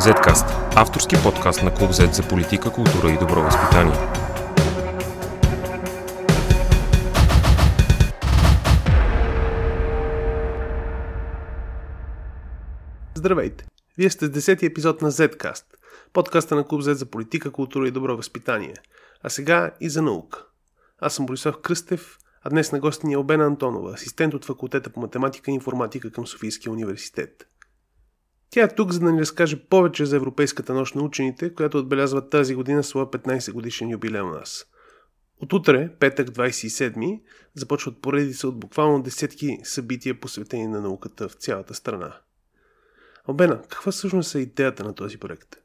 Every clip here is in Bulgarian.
Zcast – авторски подкаст на Клуб Z за политика, култура и добро възпитание. Здравейте! Вие сте с 10 епизод на Zcast, подкаста на Клуб Z за политика, култура и добро възпитание. А сега и за наука. Аз съм Борислав Кръстев, а днес на гости ни е Обена Антонова, асистент от факултета по математика и информатика към Софийския университет. Тя е тук, за да ни разкаже повече за Европейската нощ на учените, която отбелязва тази година своя 15 годишен юбилей у нас. От утре, петък 27, започват поредица от буквално десетки събития, посветени на науката в цялата страна. Обена, каква всъщност е идеята на този проект?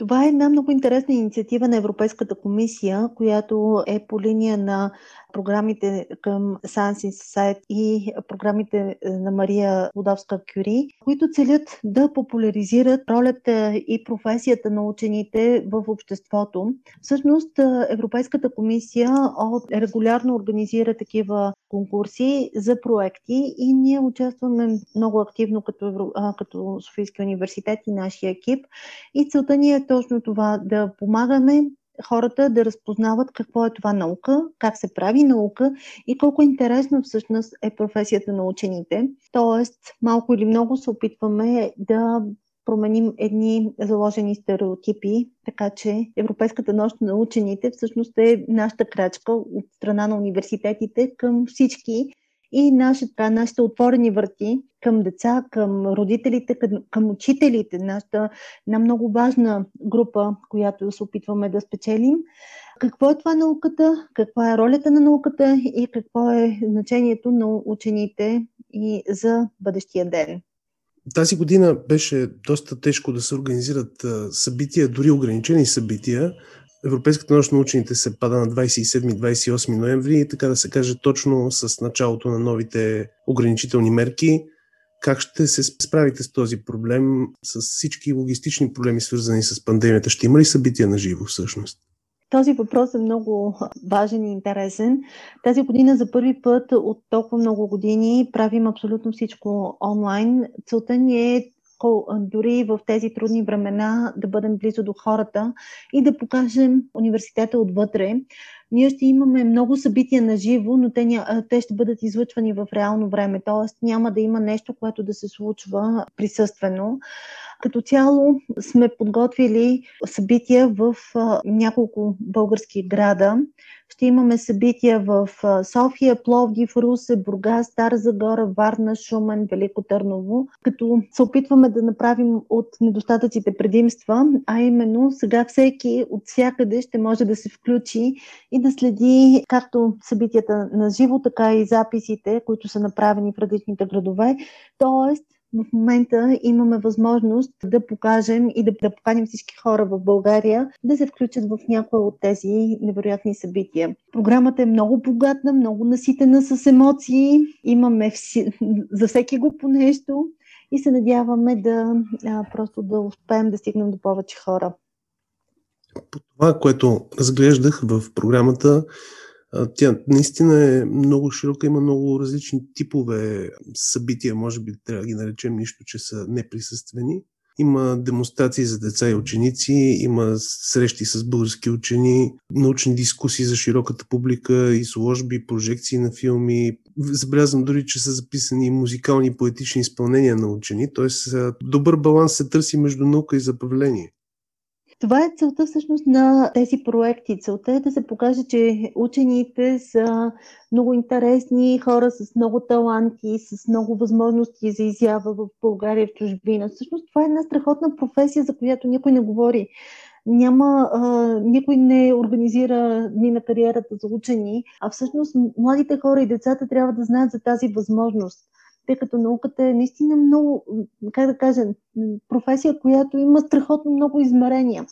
Това е една много интересна инициатива на Европейската комисия, която е по линия на програмите към Science Society и програмите е, на Мария Водовска Кюри, които целят да популяризират ролята и професията на учените в обществото. Всъщност Европейската комисия регулярно организира такива конкурси за проекти и ние участваме много активно като, като Софийски университет и нашия екип. И целта ни е точно това да помагаме хората да разпознават какво е това наука, как се прави наука и колко интересна всъщност е професията на учените. Тоест, малко или много се опитваме да променим едни заложени стереотипи, така че Европейската нощ на учените всъщност е нашата крачка от страна на университетите към всички и нашата, нашите отворени врати към деца, към родителите, към, към учителите, нашата една много важна група, която се опитваме да спечелим. Какво е това науката, каква е ролята на науката и какво е значението на учените и за бъдещия ден. Тази година беше доста тежко да се организират събития, дори ограничени събития. Европейската нощ на учените се пада на 27-28 ноември така да се каже точно с началото на новите ограничителни мерки. Как ще се справите с този проблем, с всички логистични проблеми, свързани с пандемията? Ще има ли събития на живо всъщност? Този въпрос е много важен и интересен. Тази година за първи път от толкова много години правим абсолютно всичко онлайн. Целта ни е дори в тези трудни времена да бъдем близо до хората и да покажем университета отвътре. Ние ще имаме много събития на живо, но те, те ще бъдат излъчвани в реално време, т.е. няма да има нещо, което да се случва присъствено. Като цяло сме подготвили събития в няколко български града. Ще имаме събития в София, Пловдив, Русе, Бургас, Стара Загора, Варна, Шумен, Велико Търново, като се опитваме да направим от недостатъците предимства, а именно сега всеки от всякъде ще може да се включи и да следи както събитията на живо, така и записите, които са направени в различните градове. Тоест, в момента имаме възможност да покажем и да, да поканим всички хора в България да се включат в някои от тези невероятни събития. Програмата е много богатна, много наситена с емоции. Имаме вси, за всеки го по нещо и се надяваме да а, просто да успеем да стигнем до повече хора. По това, което разглеждах в програмата, тя наистина е много широка, има много различни типове събития, може би трябва да ги наречем нищо, че са неприсъствени. Има демонстрации за деца и ученици, има срещи с български учени, научни дискусии за широката публика, изложби, прожекции на филми. Забелязвам дори, че са записани и музикални и поетични изпълнения на учени, т.е. добър баланс се търси между наука и забавление. Това е целта всъщност на тези проекти. Целта е да се покаже, че учените са много интересни хора с много таланти, с много възможности за изява в България, в чужбина. Всъщност това е една страхотна професия, за която никой не говори. Няма, а, никой не организира дни на кариерата за учени, а всъщност младите хора и децата трябва да знаят за тази възможност тъй като науката е наистина много, как да кажа, професия, която има страхотно много измерения.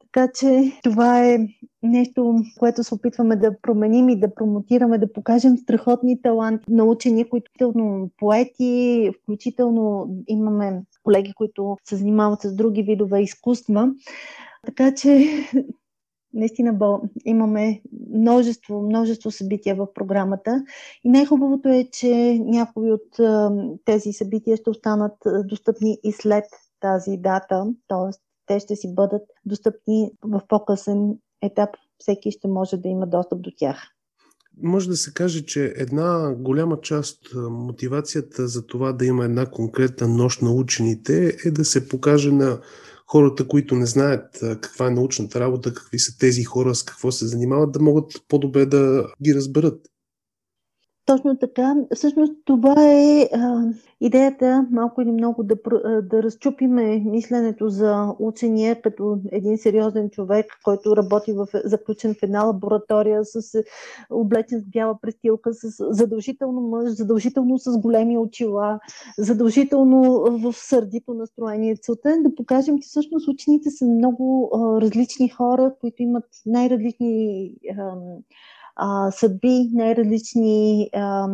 Така че това е нещо, което се опитваме да променим и да промотираме, да покажем страхотни таланти на учени, които поети, включително имаме колеги, които се занимават с други видове изкуства. Така че наистина имаме множество, множество събития в програмата. И най-хубавото е, че някои от тези събития ще останат достъпни и след тази дата, т.е. те ще си бъдат достъпни в по-късен етап. Всеки ще може да има достъп до тях може да се каже, че една голяма част мотивацията за това да има една конкретна нощ на учените е да се покаже на хората, които не знаят каква е научната работа, какви са тези хора, с какво се занимават, да могат по-добре да ги разберат. Точно така. Всъщност това е а, идеята малко или много да, да разчупиме мисленето за учения като един сериозен човек, който работи в, заключен в една лаборатория с облечен с бяла престилка, с задължително мъж, задължително с големи очила, задължително в сърдито настроение. Целта е да покажем, че всъщност учените са много а, различни хора, които имат най-различни а, а, съдби, най-различни а,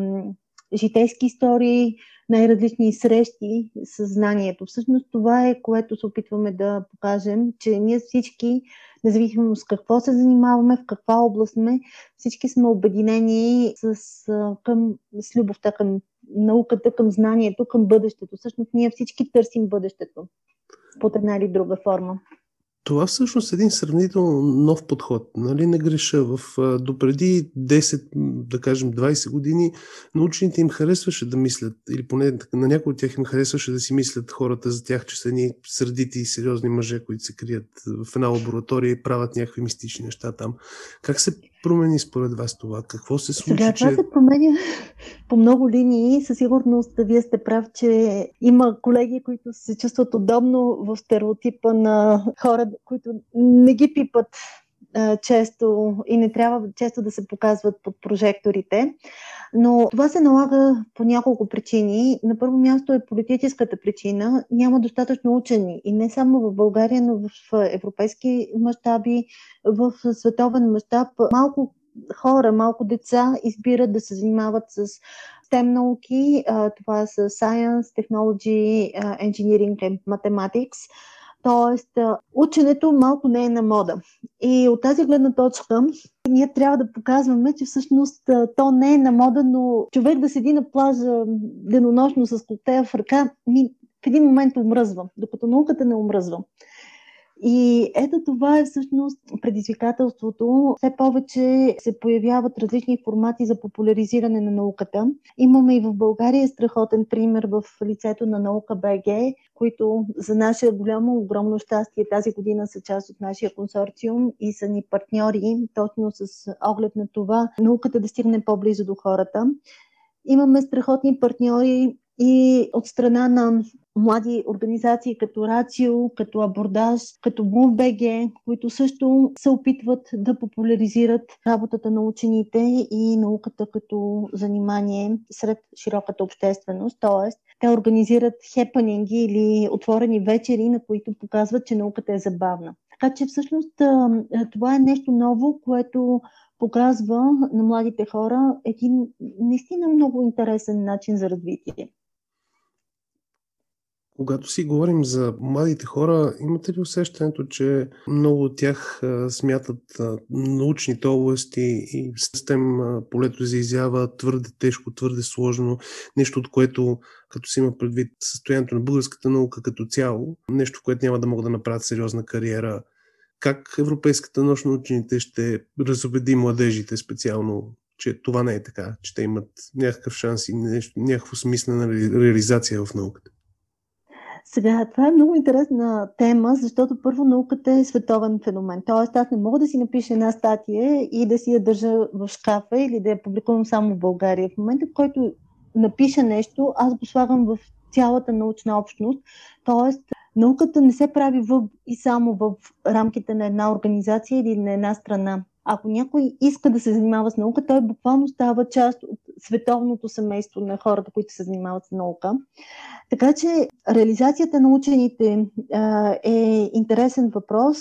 житейски истории, най-различни срещи с знанието. Всъщност това е, което се опитваме да покажем, че ние всички, независимо с какво се занимаваме, в каква област сме, всички сме обединени с, към, с любовта към науката, към знанието, към бъдещето. Всъщност ние всички търсим бъдещето под една или друга форма. Това всъщност е един сравнително нов подход. Нали? Не греша. В, допреди 10, да кажем 20 години, на учените им харесваше да мислят, или поне на някои от тях им харесваше да си мислят хората за тях, че са ни сърдити и сериозни мъже, които се крият в една лаборатория и правят някакви мистични неща там. Как се промени според вас това? Какво се случи? Сега, това че... се променя по много линии. Със сигурност вие сте прав, че има колеги, които се чувстват удобно в стереотипа на хора, които не ги пипат често и не трябва често да се показват под прожекторите. Но това се налага по няколко причини. На първо място е политическата причина. Няма достатъчно учени и не само в България, но в европейски мащаби, в световен мащаб. Малко хора, малко деца избират да се занимават с STEM науки. Това са Science, Technology, Engineering and Mathematics Тоест, ученето малко не е на мода. И от тази гледна точка, ние трябва да показваме, че всъщност то не е на мода, но човек да седи на плажа денонощно с коктейл в ръка, в един момент омръзва, докато науката не омръзва. И ето това е всъщност предизвикателството. Все повече се появяват различни формати за популяризиране на науката. Имаме и в България страхотен пример в лицето на наука БГ, които за наше голямо, огромно щастие тази година са част от нашия консорциум и са ни партньори, точно с оглед на това науката да стигне по-близо до хората. Имаме страхотни партньори и от страна на млади организации като Рацио, като Абордаж, като БУБГ, които също се опитват да популяризират работата на учените и науката като занимание сред широката общественост. Тоест, те организират хепанинги или отворени вечери, на които показват, че науката е забавна. Така че всъщност това е нещо ново, което показва на младите хора един наистина много интересен начин за развитие. Когато си говорим за младите хора, имате ли усещането, че много от тях смятат научните области и систем полето за изява твърде тежко, твърде сложно, нещо от което, като си има предвид състоянието на българската наука като цяло, нещо, което няма да могат да направят сериозна кариера, как Европейската нощ на учените ще разобеди младежите специално че това не е така, че те имат някакъв шанс и някакво смислена реализация в науката. Сега, това е много интересна тема, защото първо науката е световен феномен. Тоест, аз не мога да си напиша една статия и да си я държа в шкафа или да я публикувам само в България. В момента, в който напиша нещо, аз го слагам в цялата научна общност. Тоест, науката не се прави в, и само в рамките на една организация или на една страна. Ако някой иска да се занимава с наука, той буквално става част от световното семейство на хората, които се занимават с наука. Така че реализацията на учените а, е интересен въпрос.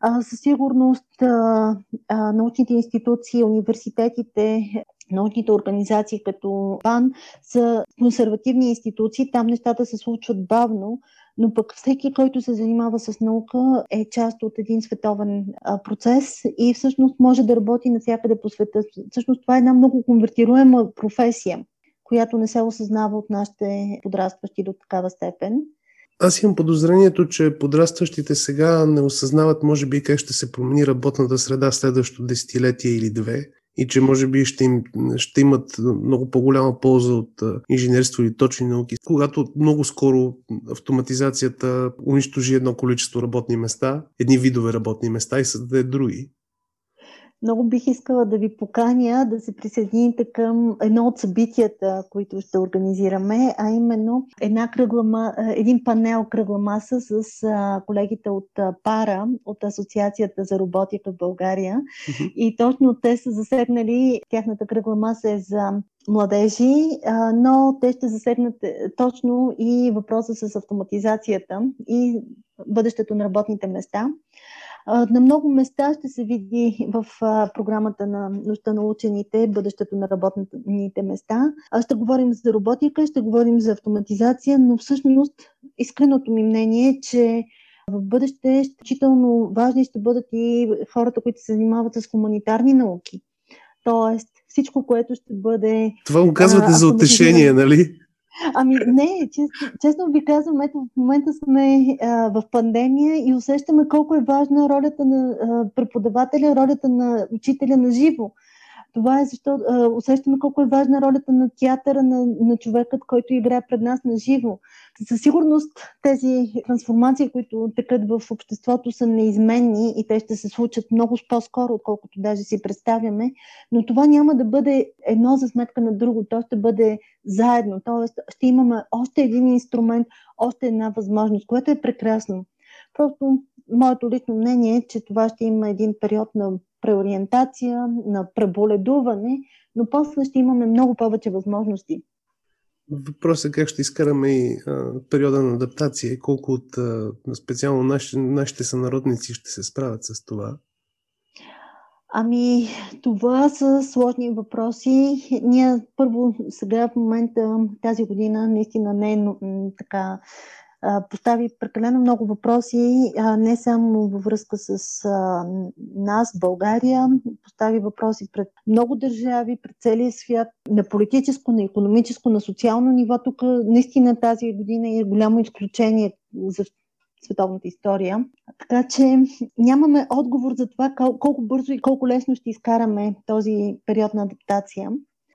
А, със сигурност а, а, научните институции, университетите, научните организации като БАН са консервативни институции. Там нещата се случват бавно, но пък всеки, който се занимава с наука, е част от един световен процес и всъщност може да работи навсякъде по света. Всъщност това е една много конвертируема професия, която не се осъзнава от нашите подрастващи до такава степен. Аз имам подозрението, че подрастващите сега не осъзнават, може би, как ще се промени работната среда следващото десетилетие или две и че може би ще, им, ще имат много по-голяма полза от инженерство или точни науки. Когато много скоро автоматизацията унищожи едно количество работни места, едни видове работни места и създаде други, много бих искала да ви поканя да се присъедините към едно от събитията, които ще организираме, а именно една кръгла, един панел кръгла маса с колегите от ПАРА, от Асоциацията за роботика в България. Mm-hmm. И точно те са засегнали, тяхната кръгла маса е за младежи, но те ще засегнат е, точно и въпроса с автоматизацията и бъдещето на работните места. На много места ще се види в програмата на нощта на учените бъдещето на работните места. Ще говорим за роботика, ще говорим за автоматизация, но всъщност искреното ми мнение е, че в бъдеще изключително важни ще бъдат и хората, които се занимават с хуманитарни науки. Тоест, всичко, което ще бъде. Това го казвате а, за утешение, нали? Ами не, честно, честно ви казвам, ето в момента сме а, в пандемия и усещаме колко е важна ролята на а, преподавателя, ролята на учителя на живо. Това е защото а, усещаме колко е важна ролята на театъра, на, на човекът, който играе пред нас на живо. Със сигурност тези трансформации, които текат в обществото, са неизменни и те ще се случат много по-скоро, отколкото даже си представяме, но това няма да бъде едно за сметка на друго, то ще бъде заедно, т.е. ще имаме още един инструмент, още една възможност, което е прекрасно. Просто моето лично мнение е, че това ще има един период на преориентация, на преболедуване, но после ще имаме много повече възможности. Въпросът е как ще изкараме и а, периода на адаптация и колко от а, специално наши, нашите сънародници ще се справят с това. Ами, това са сложни въпроси. Ние първо сега в момента тази година наистина не е така постави прекалено много въпроси, не само във връзка с нас, България, постави въпроси пред много държави, пред целия свят, на политическо, на економическо, на социално ниво. Тук наистина тази година е голямо изключение за световната история. Така че нямаме отговор за това колко бързо и колко лесно ще изкараме този период на адаптация.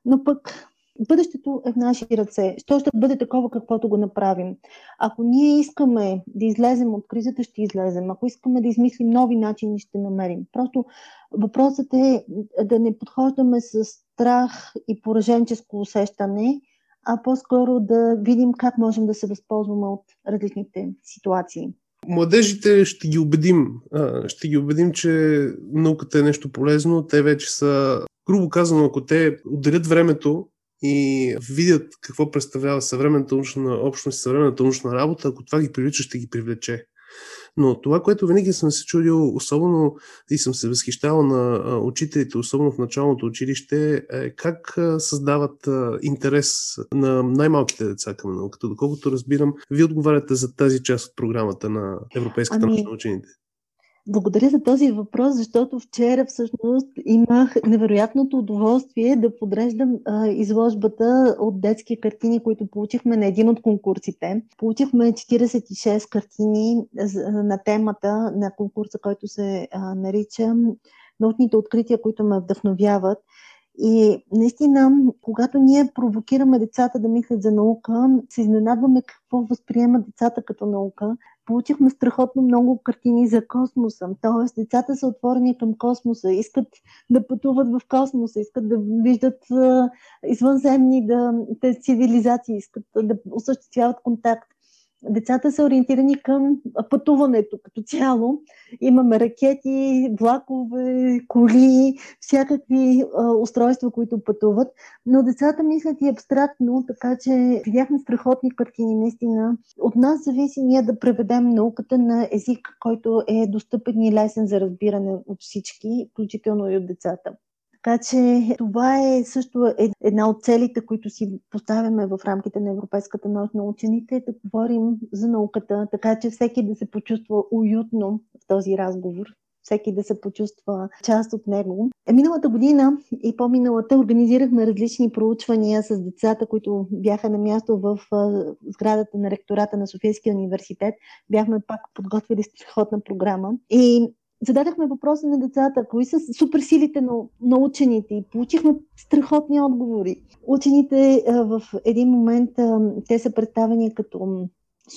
Но пък бъдещето е в наши ръце. Що ще бъде такова, каквото го направим. Ако ние искаме да излезем от кризата, ще излезем. Ако искаме да измислим нови начини, ще намерим. Просто въпросът е да не подхождаме с страх и пораженческо усещане, а по-скоро да видим как можем да се възползваме от различните ситуации. Младежите ще ги убедим. Ще ги убедим, че науката е нещо полезно. Те вече са, грубо казано, ако те отделят времето и видят какво представлява съвременната научна общност, съвременната научна работа, ако това ги привлича, ще ги привлече. Но това, което винаги съм се чудил, особено и съм се възхищавал на учителите, особено в началното училище, е как създават интерес на най-малките деца към науката. Доколкото разбирам, вие отговаряте за тази част от програмата на Европейската ами, на учените. Благодаря за този въпрос, защото вчера всъщност имах невероятното удоволствие да подреждам а, изложбата от детски картини, които получихме на един от конкурсите. Получихме 46 картини на темата на конкурса, който се а, нарича Научните открития, които ме вдъхновяват. И наистина, когато ние провокираме децата да мислят за наука, се изненадваме какво възприемат децата като наука. Получихме страхотно много картини за космоса. Тоест, децата са отворени към космоса, искат да пътуват в космоса, искат да виждат извънземни да, тези цивилизации, искат да осъществяват контакт децата са ориентирани към пътуването като цяло. Имаме ракети, влакове, коли, всякакви а, устройства, които пътуват. Но децата мислят и абстрактно, така че видяхме страхотни картини. Наистина, от нас зависи ние да преведем науката на език, който е достъпен и лесен за разбиране от всички, включително и от децата. Така че това е също е една от целите, които си поставяме в рамките на Европейската нощ на учените, да говорим за науката, така че всеки да се почувства уютно в този разговор всеки да се почувства част от него. Е, миналата година и по-миналата организирахме различни проучвания с децата, които бяха на място в сградата на ректората на Софийския университет. Бяхме пак подготвили страхотна програма. И зададахме въпроса на децата, кои са суперсилите на, на учените и получихме страхотни отговори. Учените в един момент те са представени като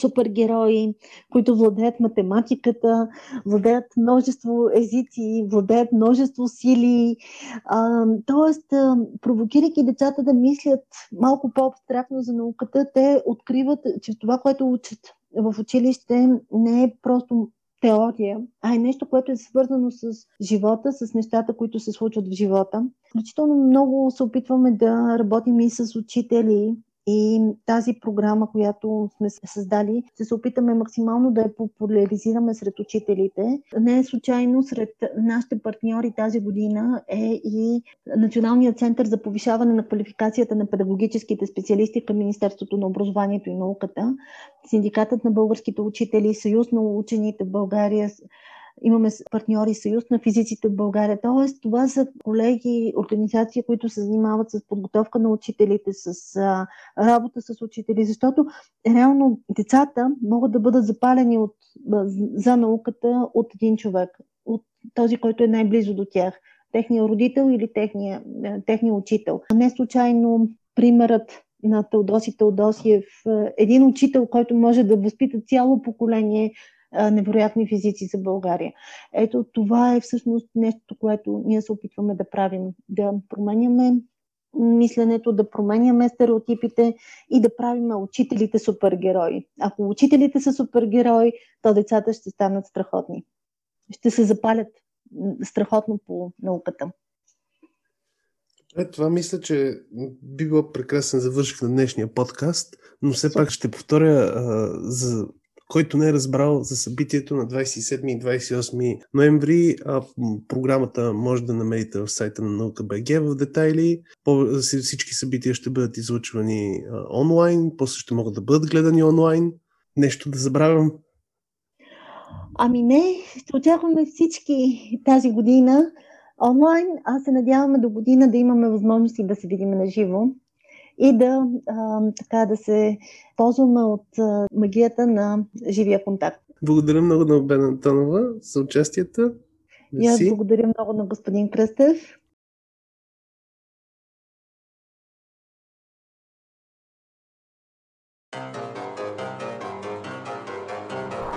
супергерои, които владеят математиката, владеят множество езици, владеят множество сили. А, тоест, а, провокирайки децата да мислят малко по-абстрактно за науката, те откриват, че това, което учат в училище, не е просто теория, а е нещо, което е свързано с живота, с нещата, които се случват в живота. Включително много се опитваме да работим и с учители, и тази програма, която сме създали, ще се опитаме максимално да я популяризираме сред учителите. Не е случайно сред нашите партньори тази година е и Националният център за повишаване на квалификацията на педагогическите специалисти към Министерството на образованието и науката, Синдикатът на българските учители, Съюз на учените в България, Имаме партньори Съюз на физиците в България. Тоест, това са колеги, организации, които се занимават с подготовка на учителите, с а, работа с учители, защото реално децата могат да бъдат запалени от, за науката от един човек, от този, който е най-близо до тях техния родител или техния, техния учител. Не случайно примерът на Теодоси Теодосиев, един учител, който може да възпита цяло поколение невероятни физици за България. Ето това е всъщност нещо, което ние се опитваме да правим, да променяме мисленето, да променяме стереотипите и да правим учителите супергерои. Ако учителите са супергерои, то децата ще станат страхотни. Ще се запалят страхотно по науката. Е, това мисля, че би било прекрасен завърших на днешния подкаст, но все пак ще повторя а, за който не е разбрал за събитието на 27 и 28 ноември, а, програмата може да намерите в сайта на наука БГ в детайли. Всички събития ще бъдат излъчвани онлайн, после ще могат да бъдат гледани онлайн. Нещо да забравям? Ами не, ще очакваме всички тази година онлайн, а се надяваме до година да имаме възможности да се видим на живо и да, а, така, да се ползваме от а, магията на живия контакт. Благодаря много на Обена Антонова за участието. И аз благодаря много на господин Кръстев.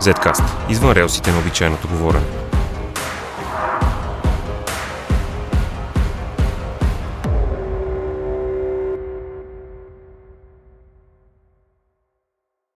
Zcast. Извън релсите на обичайното говорене.